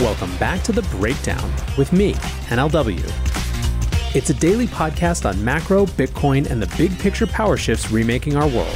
Welcome back to The Breakdown with me, NLW. It's a daily podcast on macro, Bitcoin, and the big picture power shifts remaking our world.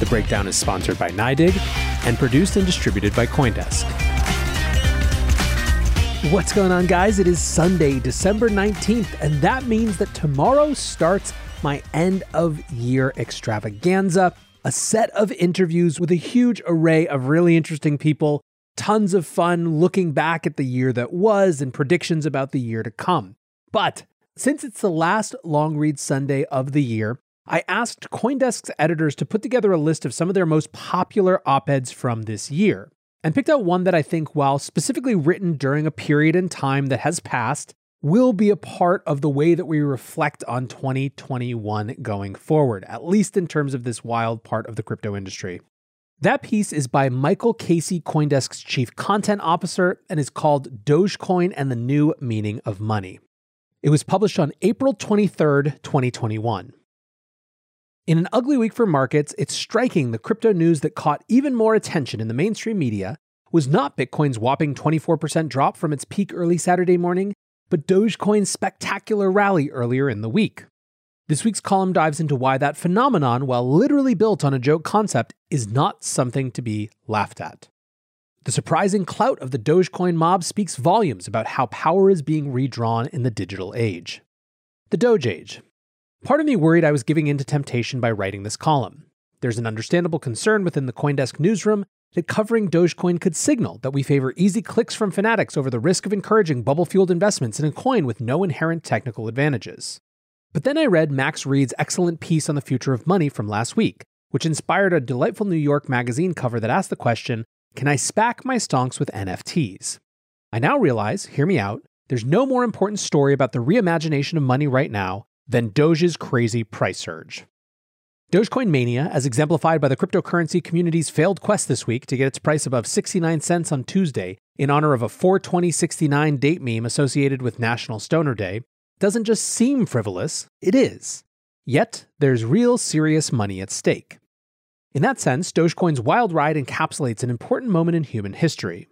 The Breakdown is sponsored by NYDIG and produced and distributed by Coindesk. What's going on, guys? It is Sunday, December 19th, and that means that tomorrow starts my end of year extravaganza a set of interviews with a huge array of really interesting people tons of fun looking back at the year that was and predictions about the year to come. But since it's the last long read Sunday of the year, I asked Coindesk's editors to put together a list of some of their most popular op eds from this year, and picked out one that I think, while specifically written during a period in time that has passed, will be a part of the way that we reflect on 2021 going forward, at least in terms of this wild part of the crypto industry. That piece is by Michael Casey, Coindesk's chief content officer, and is called Dogecoin and the New Meaning of Money. It was published on April 23rd, 2021. In an ugly week for markets, it's striking the crypto news that caught even more attention in the mainstream media was not Bitcoin's whopping 24% drop from its peak early Saturday morning, but Dogecoin's spectacular rally earlier in the week. This week's column dives into why that phenomenon, while literally built on a joke concept, is not something to be laughed at. The surprising clout of the Dogecoin mob speaks volumes about how power is being redrawn in the digital age. The Doge Age. Part of me worried I was giving in to temptation by writing this column. There's an understandable concern within the Coindesk newsroom that covering Dogecoin could signal that we favor easy clicks from fanatics over the risk of encouraging bubble fueled investments in a coin with no inherent technical advantages. But then I read Max Read's excellent piece on the future of money from last week, which inspired a delightful New York magazine cover that asked the question Can I SPAC my stonks with NFTs? I now realize, hear me out, there's no more important story about the reimagination of money right now than Doge's crazy price surge. Dogecoin mania, as exemplified by the cryptocurrency community's failed quest this week to get its price above 69 cents on Tuesday in honor of a 42069 date meme associated with National Stoner Day, doesn't just seem frivolous, it is. Yet, there's real serious money at stake. In that sense, Dogecoin's wild ride encapsulates an important moment in human history.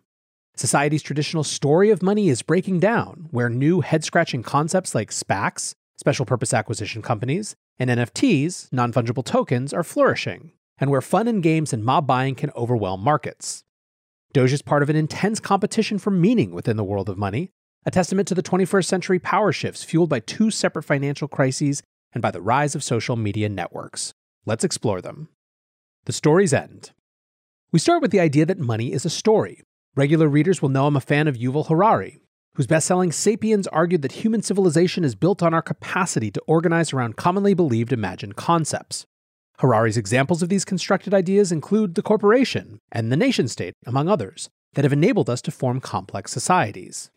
Society's traditional story of money is breaking down, where new head scratching concepts like SPACs, special purpose acquisition companies, and NFTs, non fungible tokens, are flourishing, and where fun and games and mob buying can overwhelm markets. Doge is part of an intense competition for meaning within the world of money, a testament to the 21st century power shifts fueled by two separate financial crises and by the rise of social media networks. Let's explore them. The stories end. We start with the idea that money is a story. Regular readers will know I'm a fan of Yuval Harari, whose best selling Sapiens argued that human civilization is built on our capacity to organize around commonly believed imagined concepts. Harari's examples of these constructed ideas include the corporation and the nation state, among others, that have enabled us to form complex societies.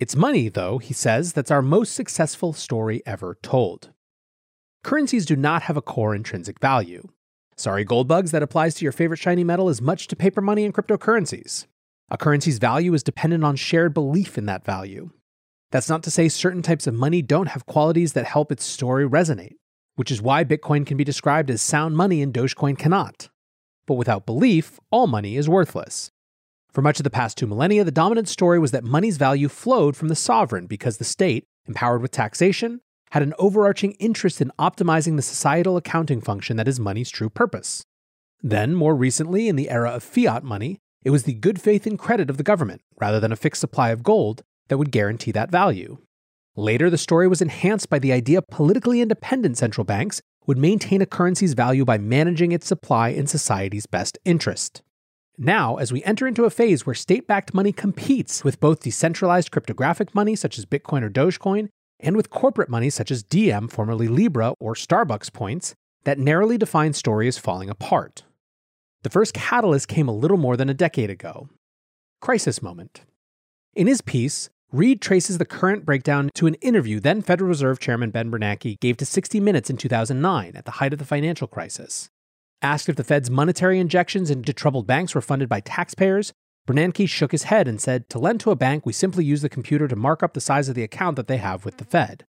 It's money, though, he says, that's our most successful story ever told. Currencies do not have a core intrinsic value. Sorry, gold bugs, that applies to your favorite shiny metal as much to paper money and cryptocurrencies. A currency's value is dependent on shared belief in that value. That's not to say certain types of money don't have qualities that help its story resonate, which is why Bitcoin can be described as sound money and Dogecoin cannot. But without belief, all money is worthless. For much of the past two millennia, the dominant story was that money's value flowed from the sovereign because the state, empowered with taxation, had an overarching interest in optimizing the societal accounting function that is money's true purpose. Then, more recently, in the era of fiat money, it was the good faith and credit of the government, rather than a fixed supply of gold, that would guarantee that value. Later, the story was enhanced by the idea politically independent central banks would maintain a currency's value by managing its supply in society's best interest. Now, as we enter into a phase where state backed money competes with both decentralized cryptographic money such as Bitcoin or Dogecoin, and with corporate money such as Diem, formerly Libra, or Starbucks points, that narrowly defined story is falling apart. The first catalyst came a little more than a decade ago. Crisis Moment. In his piece, Read traces the current breakdown to an interview then Federal Reserve Chairman Ben Bernanke gave to 60 Minutes in 2009 at the height of the financial crisis. Asked if the Fed's monetary injections into troubled banks were funded by taxpayers, Bernanke shook his head and said, To lend to a bank, we simply use the computer to mark up the size of the account that they have with the Fed.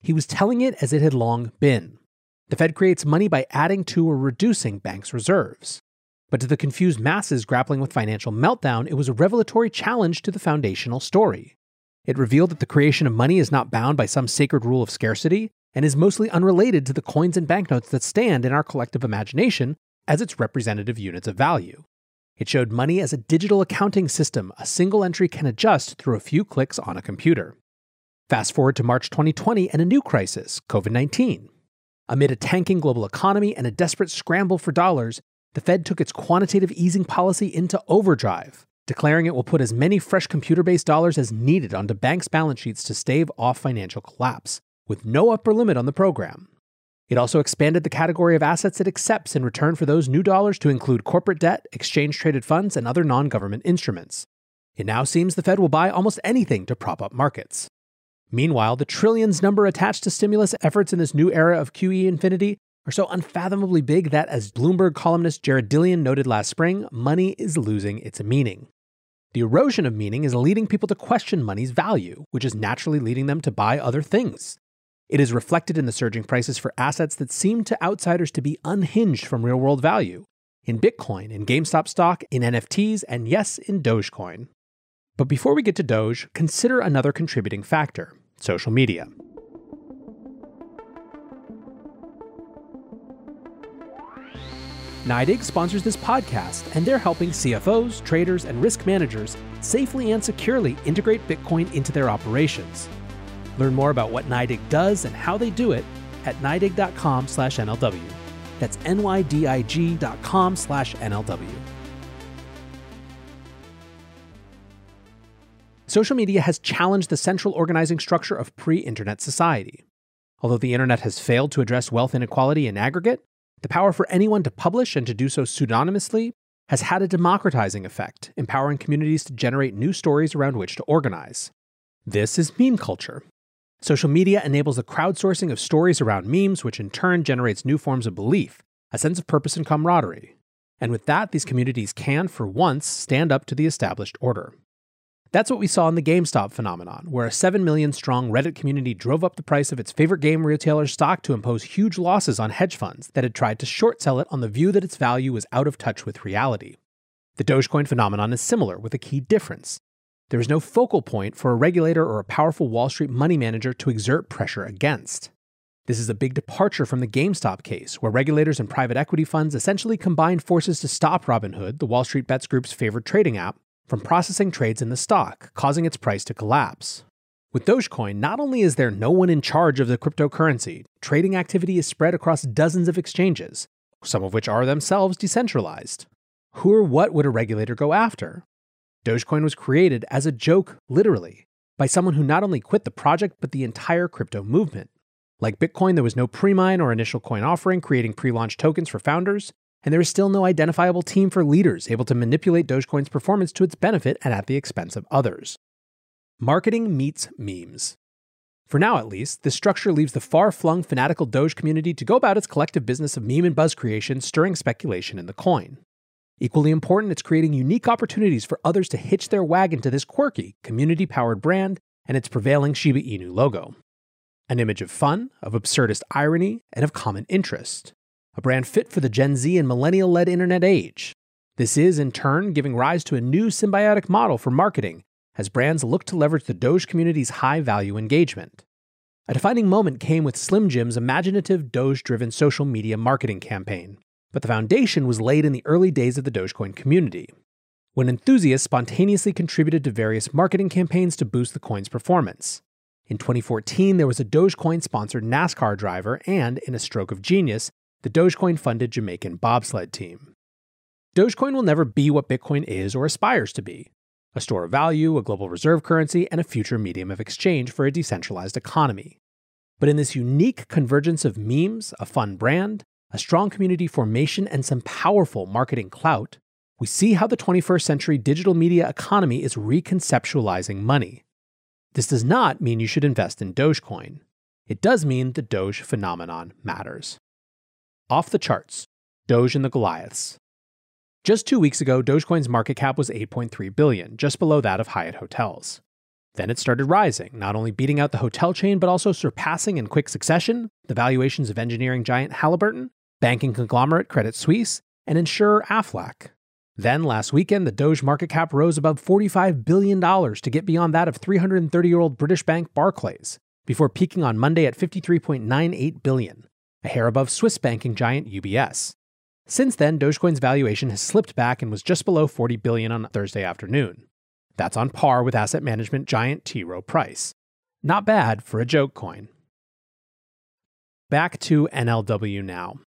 He was telling it as it had long been. The Fed creates money by adding to or reducing banks' reserves. But to the confused masses grappling with financial meltdown, it was a revelatory challenge to the foundational story. It revealed that the creation of money is not bound by some sacred rule of scarcity and is mostly unrelated to the coins and banknotes that stand in our collective imagination as its representative units of value. It showed money as a digital accounting system a single entry can adjust through a few clicks on a computer. Fast forward to March 2020 and a new crisis, COVID 19. Amid a tanking global economy and a desperate scramble for dollars, the Fed took its quantitative easing policy into overdrive, declaring it will put as many fresh computer based dollars as needed onto banks' balance sheets to stave off financial collapse, with no upper limit on the program. It also expanded the category of assets it accepts in return for those new dollars to include corporate debt, exchange traded funds, and other non government instruments. It now seems the Fed will buy almost anything to prop up markets. Meanwhile, the trillions number attached to stimulus efforts in this new era of QE infinity are so unfathomably big that, as Bloomberg columnist Jared Dillian noted last spring, money is losing its meaning. The erosion of meaning is leading people to question money's value, which is naturally leading them to buy other things. It is reflected in the surging prices for assets that seem to outsiders to be unhinged from real world value in Bitcoin, in GameStop stock, in NFTs, and yes, in Dogecoin. But before we get to Doge, consider another contributing factor social media. NYDIG sponsors this podcast, and they're helping CFOs, traders, and risk managers safely and securely integrate Bitcoin into their operations. Learn more about what NYDIG does and how they do it at NYDIG.com slash NLW. That's NYDIG.com slash NLW. Social media has challenged the central organizing structure of pre internet society. Although the internet has failed to address wealth inequality in aggregate, the power for anyone to publish and to do so pseudonymously has had a democratizing effect, empowering communities to generate new stories around which to organize. This is meme culture. Social media enables the crowdsourcing of stories around memes, which in turn generates new forms of belief, a sense of purpose and camaraderie. And with that, these communities can, for once, stand up to the established order. That's what we saw in the GameStop phenomenon, where a 7 million strong Reddit community drove up the price of its favorite game retailer's stock to impose huge losses on hedge funds that had tried to short sell it on the view that its value was out of touch with reality. The Dogecoin phenomenon is similar, with a key difference. There is no focal point for a regulator or a powerful Wall Street money manager to exert pressure against. This is a big departure from the GameStop case, where regulators and private equity funds essentially combined forces to stop Robinhood, the Wall Street Bets Group's favorite trading app, from processing trades in the stock, causing its price to collapse. With Dogecoin, not only is there no one in charge of the cryptocurrency, trading activity is spread across dozens of exchanges, some of which are themselves decentralized. Who or what would a regulator go after? Dogecoin was created as a joke, literally, by someone who not only quit the project but the entire crypto movement. Like Bitcoin, there was no pre mine or initial coin offering, creating pre launch tokens for founders, and there is still no identifiable team for leaders able to manipulate Dogecoin's performance to its benefit and at the expense of others. Marketing meets memes. For now, at least, this structure leaves the far flung fanatical Doge community to go about its collective business of meme and buzz creation, stirring speculation in the coin. Equally important, it's creating unique opportunities for others to hitch their wagon to this quirky, community powered brand and its prevailing Shiba Inu logo. An image of fun, of absurdist irony, and of common interest a brand fit for the Gen Z and millennial led internet age. This is, in turn, giving rise to a new symbiotic model for marketing as brands look to leverage the Doge community's high value engagement. A defining moment came with Slim Jim's imaginative Doge driven social media marketing campaign, but the foundation was laid in the early days of the Dogecoin community, when enthusiasts spontaneously contributed to various marketing campaigns to boost the coin's performance. In 2014, there was a Dogecoin sponsored NASCAR driver, and in a stroke of genius, the Dogecoin funded Jamaican bobsled team. Dogecoin will never be what Bitcoin is or aspires to be a store of value, a global reserve currency, and a future medium of exchange for a decentralized economy. But in this unique convergence of memes, a fun brand, a strong community formation, and some powerful marketing clout, we see how the 21st century digital media economy is reconceptualizing money. This does not mean you should invest in Dogecoin. It does mean the Doge phenomenon matters. Off the charts Doge and the Goliaths. Just two weeks ago, Dogecoin's market cap was 8.3 billion, just below that of Hyatt Hotels. Then it started rising, not only beating out the hotel chain, but also surpassing in quick succession the valuations of engineering giant Halliburton, banking conglomerate Credit Suisse, and insurer Aflac. Then last weekend, the Doge market cap rose above $45 billion to get beyond that of 330 year old British bank Barclays, before peaking on Monday at 53.98 billion, a hair above Swiss banking giant UBS. Since then, Dogecoin's valuation has slipped back and was just below 40 billion on Thursday afternoon. That's on par with asset management giant T. Rowe Price. Not bad for a joke coin. Back to NLW now.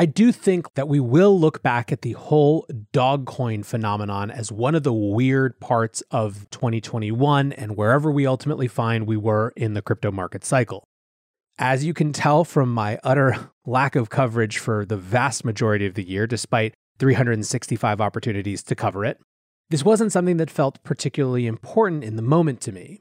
I do think that we will look back at the whole Dogecoin phenomenon as one of the weird parts of 2021 and wherever we ultimately find we were in the crypto market cycle. As you can tell from my utter lack of coverage for the vast majority of the year, despite 365 opportunities to cover it, this wasn't something that felt particularly important in the moment to me.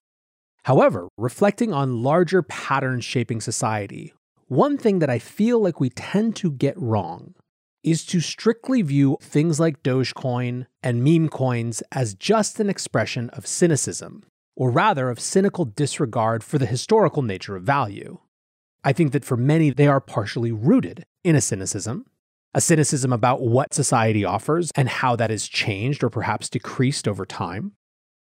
However, reflecting on larger patterns shaping society, one thing that I feel like we tend to get wrong is to strictly view things like Dogecoin and meme coins as just an expression of cynicism, or rather of cynical disregard for the historical nature of value. I think that for many, they are partially rooted in a cynicism, a cynicism about what society offers and how that has changed or perhaps decreased over time.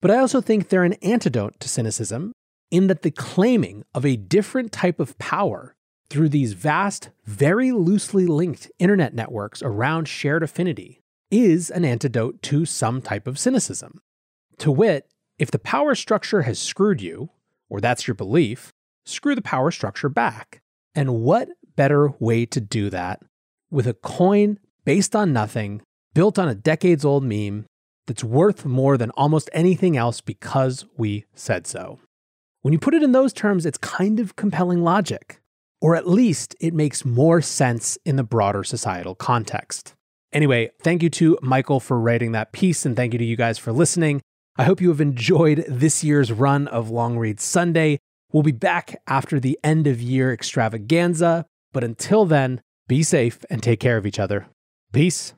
But I also think they're an antidote to cynicism in that the claiming of a different type of power through these vast, very loosely linked internet networks around shared affinity is an antidote to some type of cynicism. To wit, if the power structure has screwed you, or that's your belief, screw the power structure back. And what better way to do that with a coin based on nothing, built on a decades old meme that's worth more than almost anything else because we said so? When you put it in those terms, it's kind of compelling logic or at least it makes more sense in the broader societal context. Anyway, thank you to Michael for writing that piece, and thank you to you guys for listening. I hope you have enjoyed this year's run of Long Read Sunday. We'll be back after the end of year extravaganza, but until then, be safe and take care of each other. Peace.